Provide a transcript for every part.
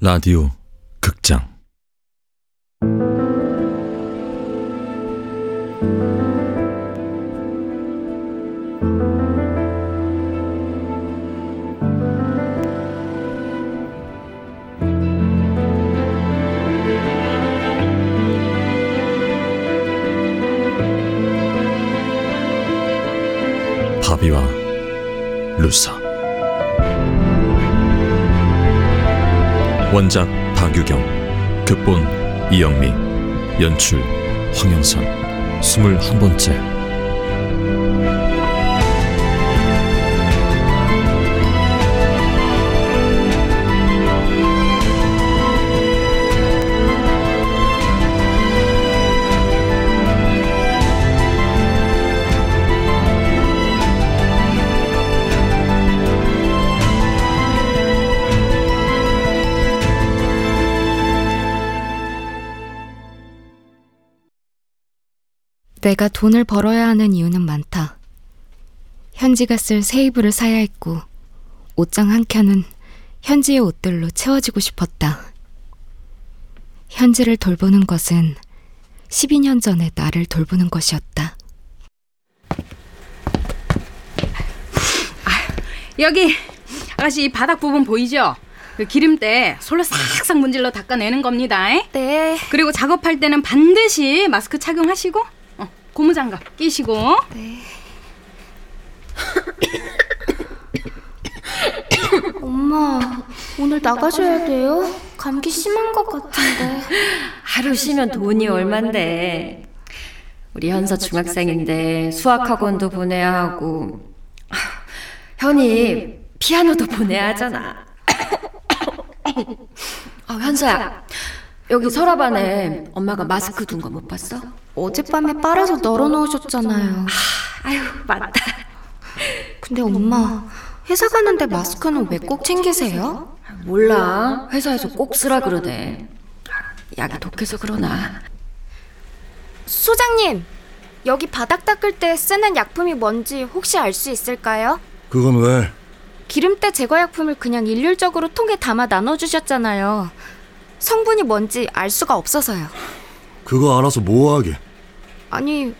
라디오 극장. 바비와 루사 원작 박유경 극본 이영미 연출 황영선 스물한 번째 내가 돈을 벌어야 하는 이유는 많다. 현지가 쓸새 이불을 사야 했고, 옷장 한 켠은 현지의 옷들로 채워지고 싶었다. 현지를 돌보는 것은 12년 전에 나를 돌보는 것이었다. 여기 아가씨 이 바닥 부분 보이죠? 그 기름때 솔로 싹싹 문질러 닦아내는 겁니다. 에? 네. 그리고 작업할 때는 반드시 마스크 착용하시고 어, 고무장갑 끼시고 네. 엄마, 오늘 나가셔야 돼요? 감기 심한 것 같은데. 하루 쉬면 돈이 얼만데. 우리 현서 중학생인데 수학학원도 보내야 하고 아, 현이 피아노도 보내야 하잖아. 아, 현서야. 여기 서랍 안에 엄마가 마스크 둔 거 못 봤어? 어젯밤에 빨아서 널어놓으셨잖아요. 아유, 맞다. 근데 엄마, 회사 가는데 마스크는 왜 꼭 챙기세요? 몰라. 회사에서 꼭 쓰라 그러대. 약이 독해서 그러나. 소장님, 여기 바닥 닦을 때 쓰는 약품이 뭔지 혹시 알 수 있을까요? 그건 왜? 기름때 제거 약품을 그냥 일률적으로 통에 담아 나눠주셨잖아요. 성분이 뭔지 알 수가 없어서요. 그거 알아서 뭐하게? 아니,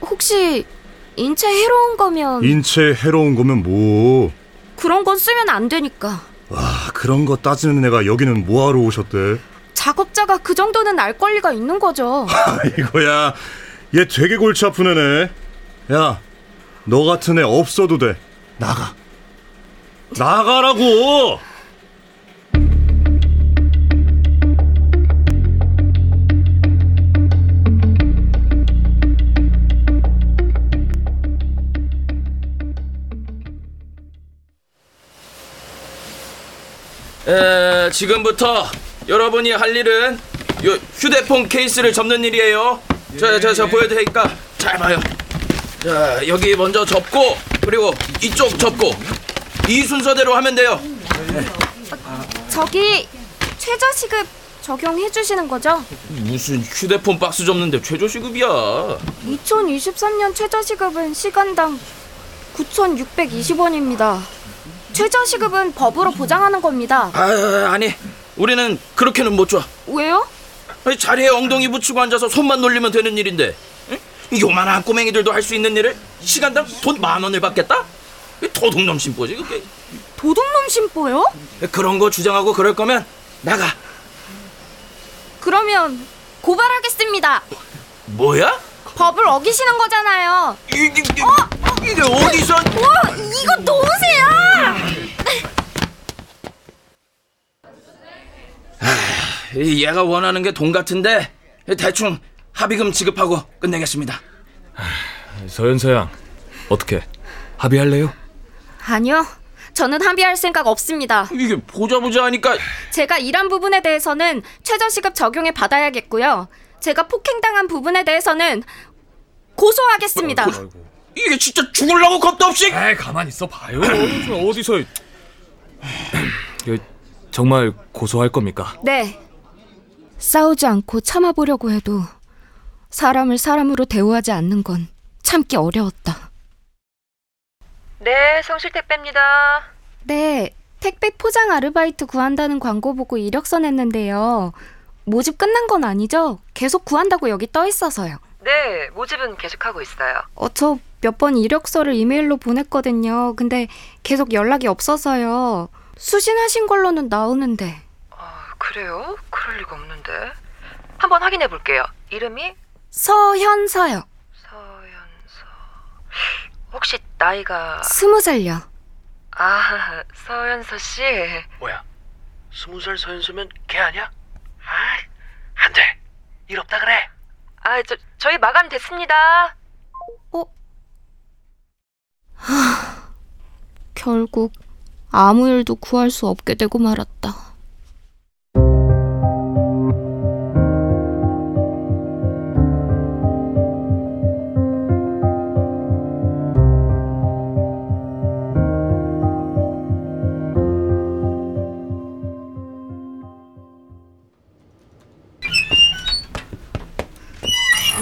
혹시 인체 해로운 거면 인체에 해로운 거면 뭐? 그런 건 쓰면 안 되니까. 와 그런 거 따지는 애가 여기는 뭐하러 오셨대? 작업자가 그 정도는 알 권리가 있는 거죠. 아이고야 얘 되게 골치 아픈 애네 야 너 같은 애 없어도 돼 나가 나가라고 에, 지금부터 여러분이 할 일은 요 휴대폰 케이스를 접는 일이에요. 자, 자, 자 보여드리니까 잘 봐요. 자, 여기 먼저 접고 그리고 이쪽 접고 이 순서대로 하면 돼요. 저기 최저 시급 적용해 주시는 거죠? 무슨 휴대폰 박스 접는데 최저 시급이야. 2023년 최저 시급은 시간당 9,620원입니다. 최저 시급은 법으로 보장하는 겁니다. 아, 아니, 우리는 그렇게는 못 줘. 왜요? 아니, 자리에 엉덩이 붙이고 앉아서 손만 놀리면 되는 일인데 응? 요만한 꼬맹이들도 할 수 있는 일을 시간당 돈 만 원을 받겠다? 이 도둑놈 심보지 그게. 도둑놈 심보요? 그런 거 주장하고 그럴 거면 나가. 그러면 고발하겠습니다. 뭐야? 법을 어기시는 거잖아요. 이게, 이게, 이게 어디서? 와, 이거 놓으세요! 얘가 원하는 게 돈 같은데 대충 합의금 지급하고 끝내겠습니다. 서현서양 어떻게 합의할래요? 아니요. 저는 합의할 생각 없습니다. 이게 보자 보자 하니까 제가 일한 부분에 대해서는 최저시급 적용해 받아야겠고요. 제가 폭행당한 부분에 대해서는 고소하겠습니다. 이게 진짜 죽을라고 겁도 없이. 에이 가만 있어 봐요 어디서 정말 고소할 겁니까? 네. 싸우지 않고 참아보려고 해도 사람을 사람으로 대우하지 않는 건 참기 어려웠다. 네, 성실 택배입니다. 네, 택배 포장 아르바이트 구한다는 광고 보고 이력서 냈는데요. 모집 끝난 건 아니죠? 계속 구한다고 여기 떠 있어서요. 네, 모집은 계속하고 있어요. 어, 저 몇 번 이력서를 이메일로 보냈거든요. 근데 계속 연락이 없어서요. 수신하신 걸로는 나오는데. 아, 그래요? 그럴 리가 없는데. 한번 확인해 볼게요. 이름이 서현서요. 서연서. 혹시 나이가 스무 살요. 아, 서연서 씨. 뭐야? 스무 살 서연수면 걔 아니야? 아, 안 돼. 일 없다 그래. 아, 저 저희 마감 됐습니다. 결국 아무 일도 구할 수 없게 되고 말았다.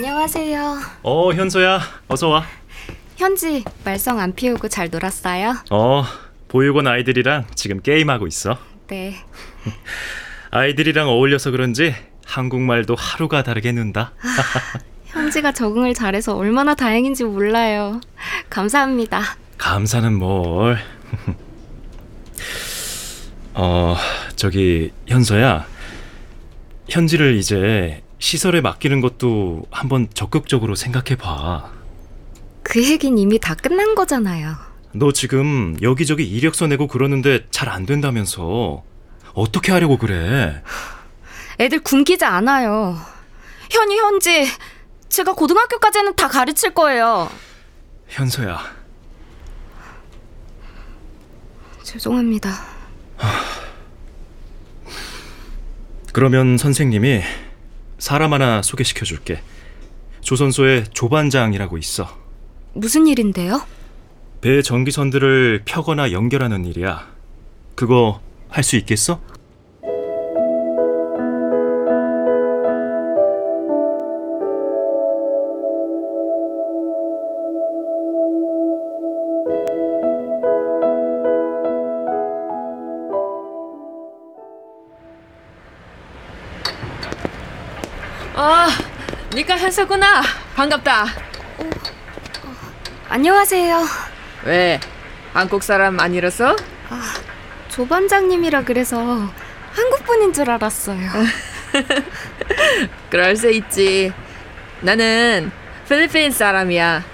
안녕하세요. 어, 현서야. 어서 와. 현지 말썽 안 피우고 잘 놀았어요? 어, 보육원 아이들이랑 지금 게임하고 있어. 네. 아이들이랑 어울려서 그런지 한국말도 하루가 다르게 는다. 현지가 적응을 잘해서 얼마나 다행인지 몰라요. 감사합니다. 감사는 뭘. 어, 저기 현서야. 현지를 이제 시설에 맡기는 것도 한번 적극적으로 생각해 봐. 그 얘긴 이미 다 끝난 거잖아요. 너 지금 여기저기 이력서 내고 그러는데 잘 안 된다면서. 어떻게 하려고 그래? 애들 굶기지 않아요. 현이, 현지, 제가 고등학교까지는 다 가르칠 거예요. 현서야. 죄송합니다. 그러면 선생님이 사람 하나 소개시켜 줄게. 조선소에 조반장이라고 있어. 무슨 일인데요? 배 전기선들을 펴거나 연결하는 일이야. 그거 할 수 있겠어? 니가 현서구나. 반갑다. 안녕하세요. 왜? 한국 사람 아니라서? 조반장님이라 그래서 한국 분인 줄 알았어요. 그럴 수 있지. 나는 필리핀 사람이야.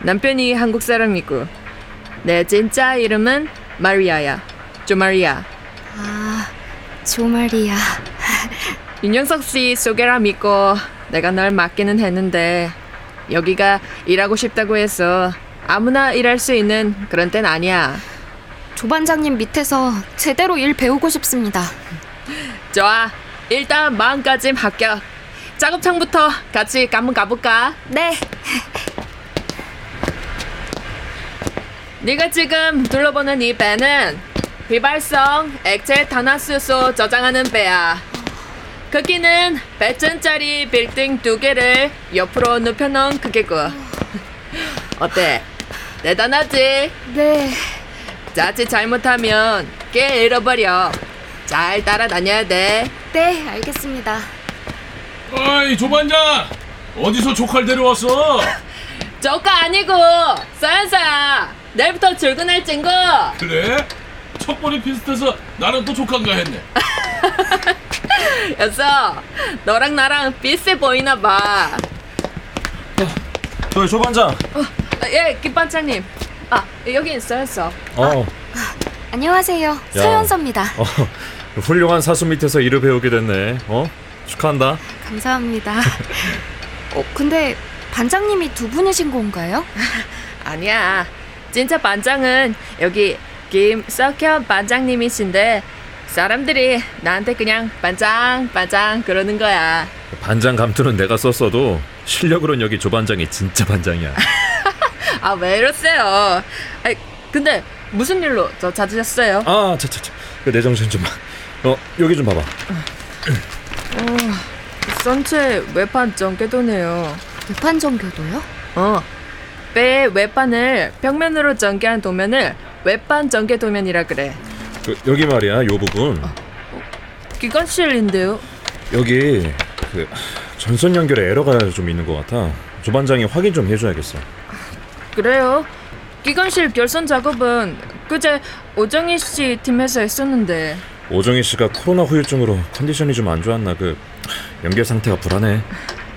남편이 한국 사람이고. 내 진짜 이름은 마리아야. 조마리아. 아, 조마리아. 윤영석 씨 소개라 믿고 내가 널 맡기는 했는데 여기가 일하고 싶다고 해서 아무나 일할 수 있는 그런 땐 아니야. 조반장님 밑에서 제대로 일 배우고 싶습니다. 좋아. 일단 마음까지 합격. 작업창부터 같이 한번 가볼까? 네. 네가 지금 둘러보는 이 배는 비발성 액체 탄화수소 저장하는 배야. 크기는 100층짜리 빌딩 두 개를 옆으로 눕혀놓은 크기고. 어때? 대단하지? 네. 자칫 잘못하면 꽤 잃어버려. 잘 따라다녀야 돼. 네, 알겠습니다. 어이 조반장 어디서 조카를 데려왔어? 저가 아니고 서연서야. 내일부터 출근할 친구. 그래? 첫 번이 비슷해서 나는 또 조카인가 했네 여서 너랑 나랑 비슷해 보이나 봐. 저 조반장. 아, 예, 김반장님. 아, 여기 서연서. 어, 안녕하세요. 서현서입니다. 어, 훌륭한 사수 밑에서 일을 배우게 됐네. 어, 축하한다. 감사합니다. 어, 근데 반장님이 두 분이신 건가요? 아니야. 진짜 반장은 여기 김석현 반장님이신데 사람들이 나한테 그냥 반장 반장 그러는 거야. 반장 감투는 내가 썼어도 실력으로는 여기 조반장이 진짜 반장이야. 아 왜 이러세요? 아 근데 무슨 일로 저 찾으셨어요? 아, 차차차. 내 정신 좀. 어, 여기 좀 봐봐. 선체 외판 전개도네요. 외판 전교도요? 어. 배 외판을 벽면으로 전개한 도면을 외판 전개 도면이라 그래. 그, 여기 말이야, 요 부분. 기관실인데요. 여기 그 전선 연결에 에러가 좀 있는 것 같아. 조반장이 확인 좀 해줘야겠어. 그래요. 기관실 결선 작업은 그제 오정희 씨 팀에서 했었는데 오정희 씨가 코로나 후유증으로 컨디션이 좀 안 좋았나 그 연결 상태가 불안해.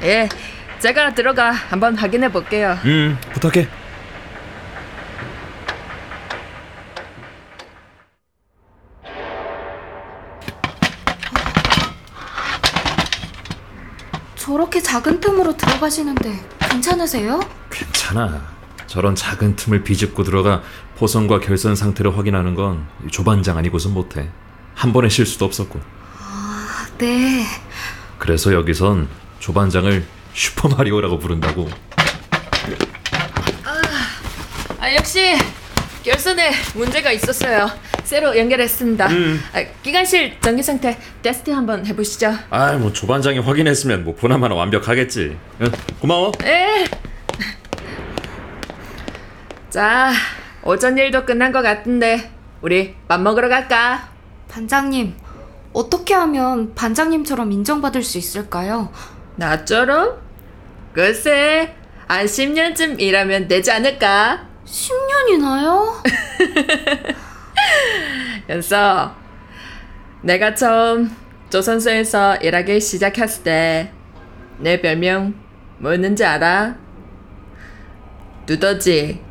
예, 제가 들어가 한번 확인해 볼게요. 음, 부탁해. 저렇게 작은 틈으로 들어가시는데 괜찮으세요? 괜찮아. 저런 작은 틈을 비집고 들어가 포선과 결선 상태를 확인하는 건 조반장 아니고선 못해. 한 번의 실수도 없었고. 아, 네. 그래서 여기선 조반장을 슈퍼마리오라고 부른다고. 아 역시 결선에 문제가 있었어요. 새로 연결했습니다. 음. 아, 기관실 전기 상태 테스트 한번 해보시죠. 아, 뭐 조반장이 확인했으면 뭐 보나마나 완벽하겠지. 응, 고마워. 예. 자, 오전 일도 끝난 것 같은데 우리 밥 먹으러 갈까? 반장님, 어떻게 하면 반장님처럼 인정받을 수 있을까요? 나처럼? 글쎄, 한 10년쯤 일하면 되지 않을까? 10년이나요? 연서, 내가 처음 조선소에서 일하기 시작했을 때 내 별명 뭐였는지 알아? 두더지.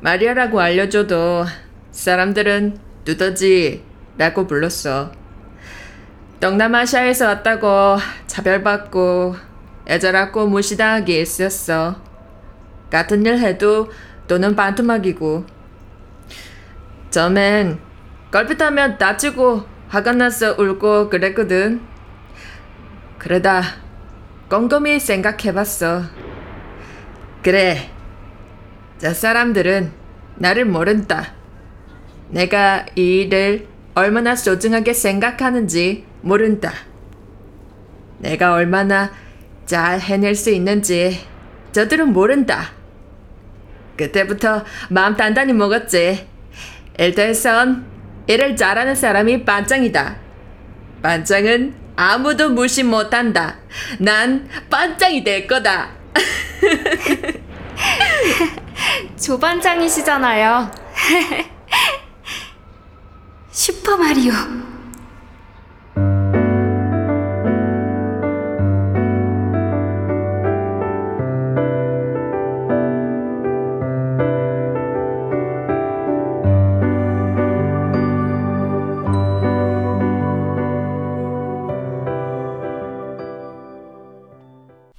마리아라고 알려줘도 사람들은 두더지라고 불렀어. 동남아시아에서 왔다고 차별받고 애절하고 무시당하게 있었어. 같은 일 해도 돈은 반토막이고. 처음엔 걸핏하면 다치고 화가 나서 울고 그랬거든. 그러다 꼼꼼히 생각해봤어. 그래. 저 사람들은 나를 모른다. 내가 이 일을 얼마나 소중하게 생각하는지 모른다. 내가 얼마나 잘 해낼 수 있는지 저들은 모른다. 그때부터 마음 단단히 먹었지. 일터에선 일을 잘하는 사람이 반장이다. 반장은 아무도 무시 못한다. 난 반장이 될 거다. 조반장이시잖아요. 슈퍼마리오.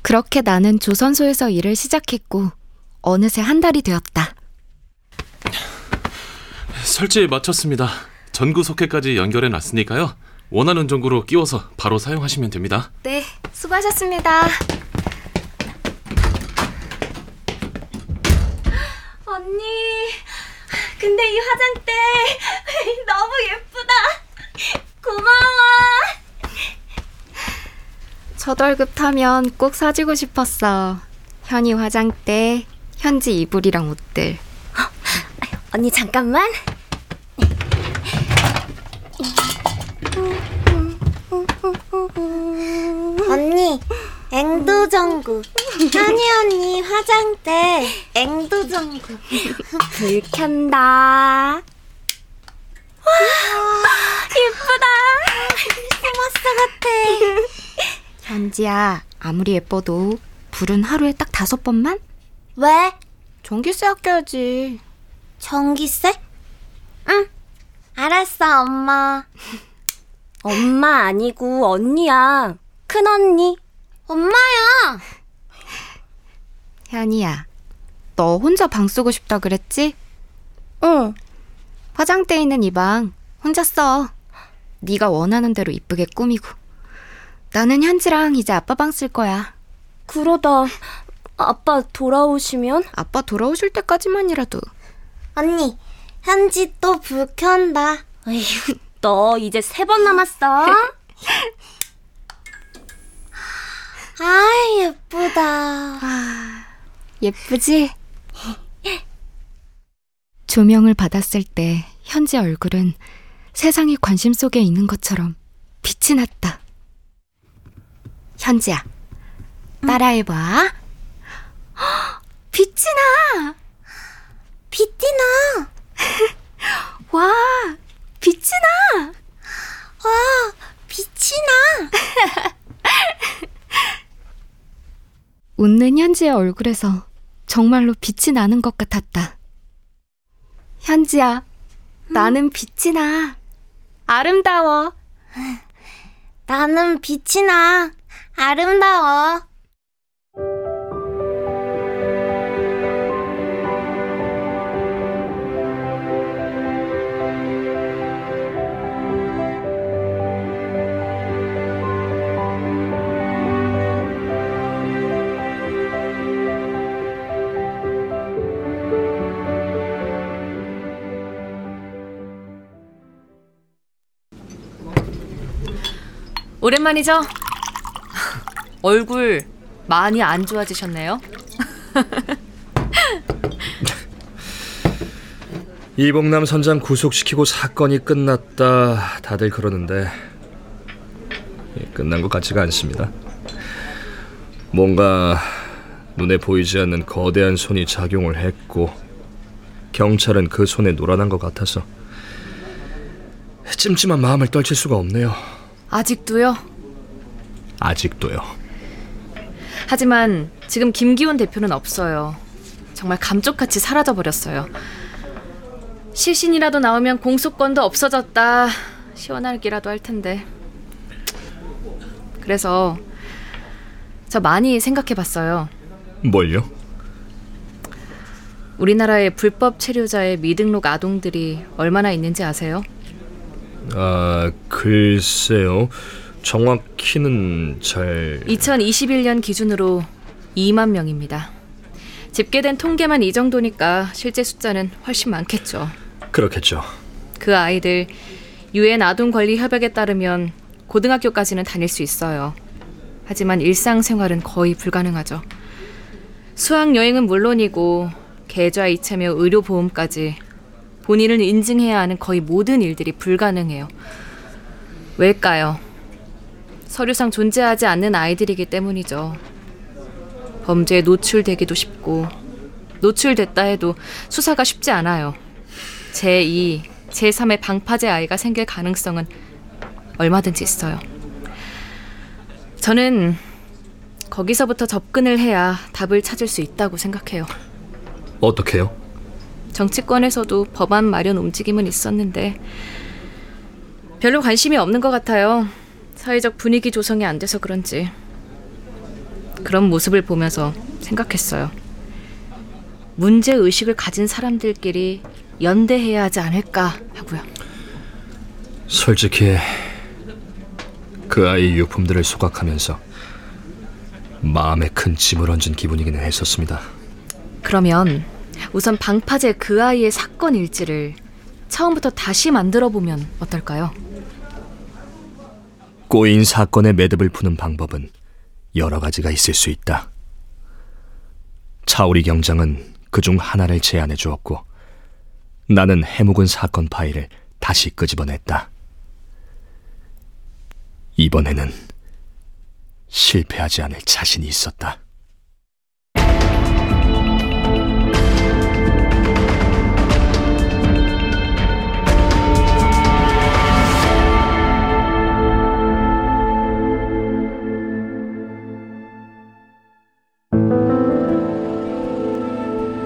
그렇게 나는 조선소에서 일을 시작했고 어느새 한 달이 되었다. 설치 마쳤습니다. 전구 소켓까지 연결해 놨으니까요. 원하는 전구로 끼워서 바로 사용하시면 됩니다. 네, 수고하셨습니다. 언니, 근데 이 화장대 너무 예쁘다. 고마워. 첫 월급 타면 꼭 사주고 싶었어. 현이 화장대, 현지 이불이랑 옷들. 언니 잠깐만. 언니, 앵두정구. 한이 언니 화장대, 앵두정구. 불 켠다. 예쁘다. 스마스 같아. 현지야, 아무리 예뻐도 불은 하루에 딱 다섯 번만? 왜? 전기세 아껴야지. 전기세? 응. 알았어, 엄마. 엄마 아니고 언니야. 큰 언니. 엄마야. 현이야, 너 혼자 방 쓰고 싶다 그랬지? 응. 화장대 있는 이 방 혼자 써. 네가 원하는 대로 이쁘게 꾸미고. 나는 현지랑 이제 아빠 방 쓸 거야. 그러다 아빠 돌아오시면? 아빠 돌아오실 때까지만이라도. 언니, 현지 또 불 켠다. 에휴, 너 이제 세 번 남았어. 아, 예쁘다. 아, 예쁘지? 조명을 받았을 때 현지 얼굴은 세상의 관심 속에 있는 것처럼 빛이 났다. 현지야, 따라해봐. 빛이 나! 빛이 나! 와, 빛이 나! 와, 빛이 나! 웃는 현지의 얼굴에서 정말로 빛이 나는 것 같았다. 현지야, 나는 빛이 나. 아름다워. 나는 빛이 나. 아름다워. 오랜만이죠? 얼굴 많이 안 좋아지셨네요. 이봉남 선장 구속시키고 사건이 끝났다 다들 그러는데 예, 끝난 것 같지가 않습니다. 뭔가 눈에 보이지 않는 거대한 손이 작용을 했고 경찰은 그 손에 놀아난 것 같아서 찜찜한 마음을 떨칠 수가 없네요. 아직도요? 아직도요. 하지만 지금 김기훈 대표는 없어요. 정말 감쪽같이 사라져 버렸어요. 시신이라도 나오면 공소권도 없어졌다. 시원하기라도 할 텐데. 그래서 저 많이 생각해 봤어요. 뭘요? 우리나라의 불법 체류자의 미등록 아동들이 얼마나 있는지 아세요? 아 글쎄요. 정확히는 잘 2021년 기준으로 2만 명입니다. 집계된 통계만 이 정도니까 실제 숫자는 훨씬 많겠죠. 그렇겠죠. 그 아이들 유엔 아동 권리 협약에 따르면 고등학교까지는 다닐 수 있어요. 하지만 일상생활은 거의 불가능하죠. 수학 여행은 물론이고 계좌 이체며 의료 보험까지 본인을 인증해야 하는 거의 모든 일들이 불가능해요. 왜일까요? 서류상 존재하지 않는 아이들이기 때문이죠. 범죄에 노출되기도 쉽고 노출됐다 해도 수사가 쉽지 않아요. 제2, 제3의 방파제 아이가 생길 가능성은 얼마든지 있어요. 저는 거기서부터 접근을 해야 답을 찾을 수 있다고 생각해요. 어떻게요? 정치권에서도 법안 마련 움직임은 있었는데 별로 관심이 없는 것 같아요. 사회적 분위기 조성이 안 돼서 그런지 그런 모습을 보면서 생각했어요. 문제 의식을 가진 사람들끼리 연대해야 하지 않을까 하고요. 솔직히 그 아이 유품들을 소각하면서 마음에 큰 짐을 얹은 기분이기는 했었습니다. 그러면 우선 방파제 그 아이의 사건 일지를 처음부터 다시 만들어 보면 어떨까요? 꼬인 사건의 매듭을 푸는 방법은 여러 가지가 있을 수 있다. 차우리 경장은 그 중 하나를 제안해 주었고 나는 해묵은 사건 파일을 다시 끄집어냈다. 이번에는 실패하지 않을 자신이 있었다.